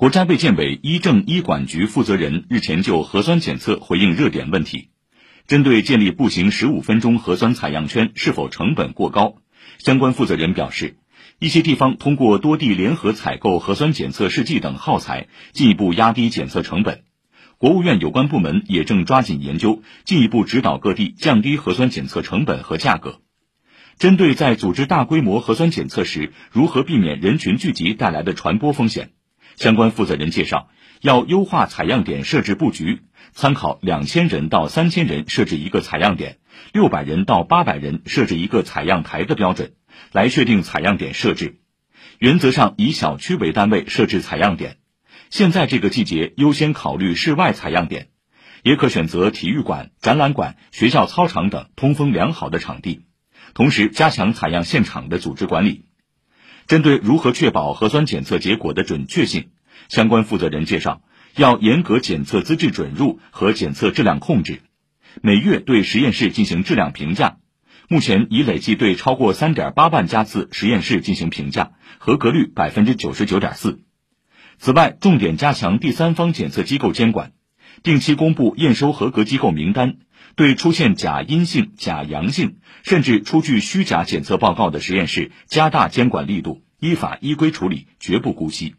国家卫健委医政医管局负责人日前就核酸检测回应热点问题，针对建立步行十五分钟核酸采样圈是否成本过高，相关负责人表示，一些地方通过多地联合采购核酸检测试剂等耗材，进一步压低检测成本。国务院有关部门也正抓紧研究，进一步指导各地降低核酸检测成本和价格。针对在组织大规模核酸检测时如何避免人群聚集带来的传播风险。相关负责人介绍，要优化采样点设置布局，参考两千人到三千人设置一个采样点，六百人到八百人设置一个采样台的标准，来确定采样点设置。原则上以小区为单位设置采样点。现在这个季节优先考虑室外采样点，也可选择体育馆、展览馆、学校操场等通风良好的场地。同时，加强采样现场的组织管理。针对如何确保核酸检测结果的准确性，相关负责人介绍，要严格检测资质准入和检测质量控制，每月对实验室进行质量评价。目前已累计对超过三点八万家次实验室进行评价，合格率百分之九十九点四。此外，重点加强第三方检测机构监管，定期公布验收合格机构名单，对出现假阴性、假阳性，甚至出具虚假检测报告的实验室，加大监管力度。依法依规处理，绝不姑息。